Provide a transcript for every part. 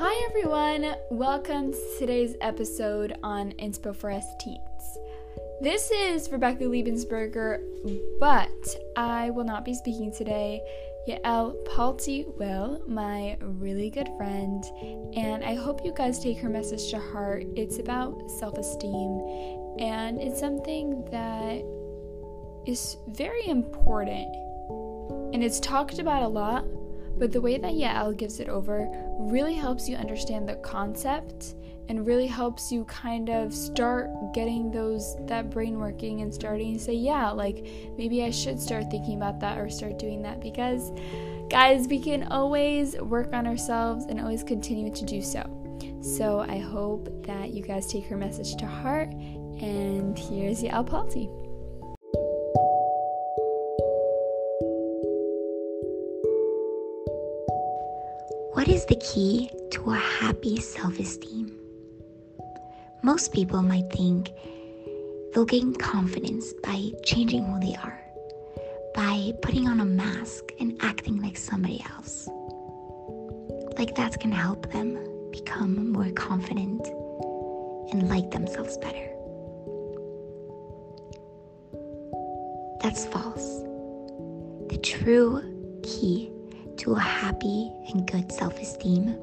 Hi everyone, welcome to today's episode on Inspo for Us Teens. This is Rebecca Liebensberger, but I will not be speaking today. Yael Palti will, my really good friend, and I hope you guys take her message to heart. It's about self esteem, and it's something that is very important, and it's talked about a lot but the way that Yael gives it over really helps you understand the concept and really helps you kind of start getting those that brain working and starting to say, yeah, like maybe I should start thinking about that or start doing that because guys, we can always work on ourselves and always continue to do so. So I hope that you guys take her message to heart and here's Yael Palti. What is the key to a happy self esteem? Most people might think they'll gain confidence by changing who they are, by putting on a mask and acting like somebody else. Like that's gonna help them become more confident and like themselves better. That's false. The true key to a happy and good self esteem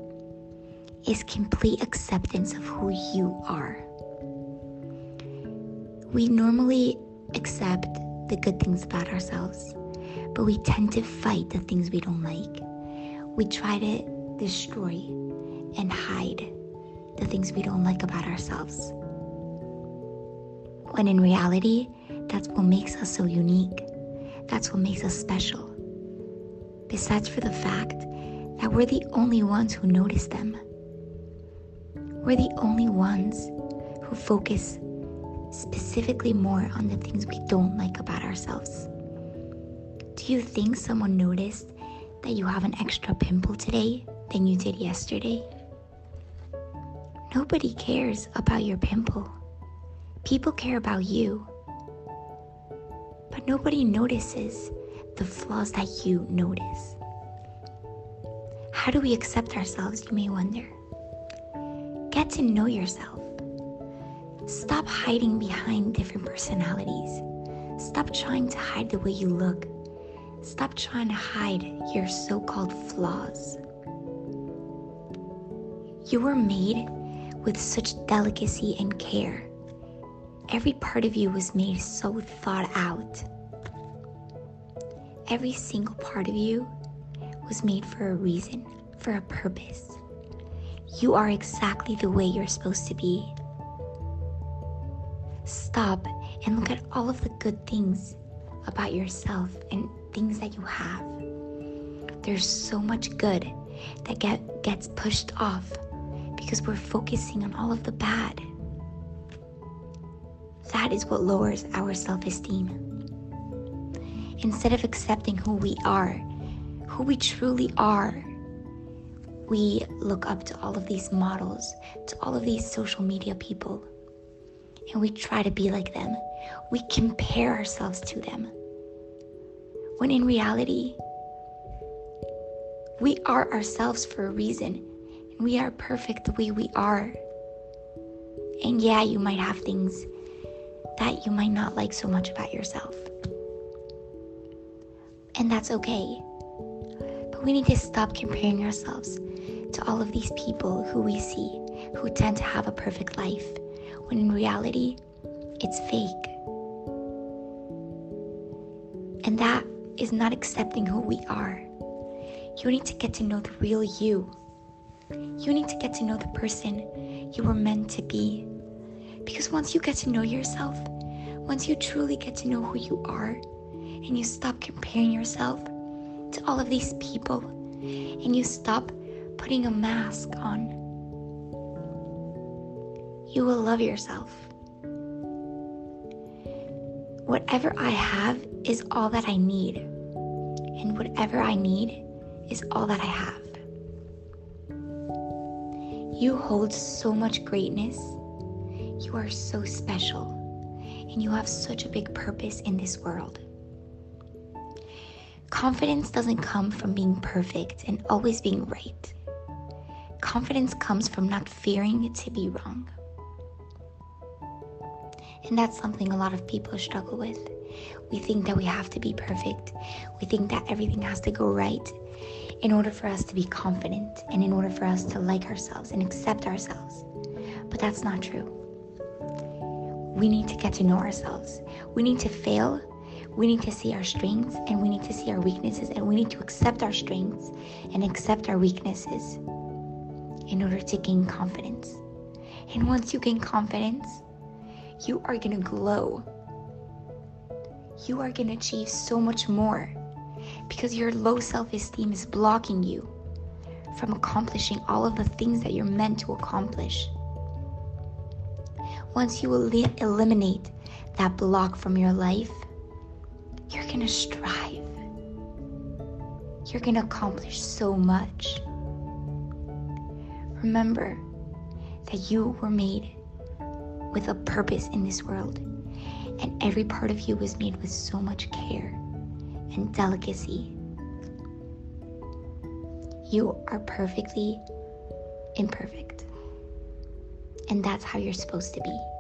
is complete acceptance of who you are. We normally accept the good things about ourselves, but we tend to fight the things we don't like. We try to destroy and hide the things we don't like about ourselves. When in reality, that's what makes us so unique. That's what makes us special besides for the fact that we're the only ones who notice them. We're the only ones who focus specifically more on the things we don't like about ourselves. Do you think someone noticed that you have an extra pimple today than you did yesterday? Nobody cares about your pimple. People care about you. But nobody notices the flaws that you notice. How do we accept ourselves, you may wonder? Get to know yourself. Stop hiding behind different personalities. Stop trying to hide the way you look. Stop trying to hide your so called flaws. You were made with such delicacy and care. Every part of you was made so thought out. Every single part of you was made for a reason, for a purpose. You are exactly the way you're supposed to be. Stop and look at all of the good things about yourself and things that you have. There's so much good that get, gets pushed off because we're focusing on all of the bad. That is what lowers our self esteem instead of accepting who we are, who we truly are, we look up to all of these models, to all of these social media people, and we try to be like them. We compare ourselves to them. When in reality, we are ourselves for a reason, and we are perfect the way we are. And yeah, you might have things that you might not like so much about yourself and that's okay. But we need to stop comparing ourselves to all of these people who we see who tend to have a perfect life, when in reality, it's fake. And that is not accepting who we are. You need to get to know the real you. You need to get to know the person you were meant to be. Because once you get to know yourself, once you truly get to know who you are, and you stop comparing yourself to all of these people and you stop putting a mask on, you will love yourself. Whatever I have is all that I need, and whatever I need is all that I have. You hold so much greatness. You are so special, and you have such a big purpose in this world. Confidence doesn't come from being perfect and always being right. Confidence comes from not fearing to be wrong. And that's something a lot of people struggle with. We think that we have to be perfect. We think that everything has to go right in order for us to be confident and in order for us to like ourselves and accept ourselves. But that's not true. We need to get to know ourselves. We need to fail. We need to see our strengths and we need to see our weaknesses and we need to accept our strengths and accept our weaknesses in order to gain confidence. And once you gain confidence, you are going to glow. You are going to achieve so much more because your low self esteem is blocking you from accomplishing all of the things that you're meant to accomplish. Once you el- eliminate that block from your life, you're going to strive. You're going to accomplish so much. Remember that you were made with a purpose in this world, and every part of you was made with so much care and delicacy. You are perfectly imperfect, and that's how you're supposed to be.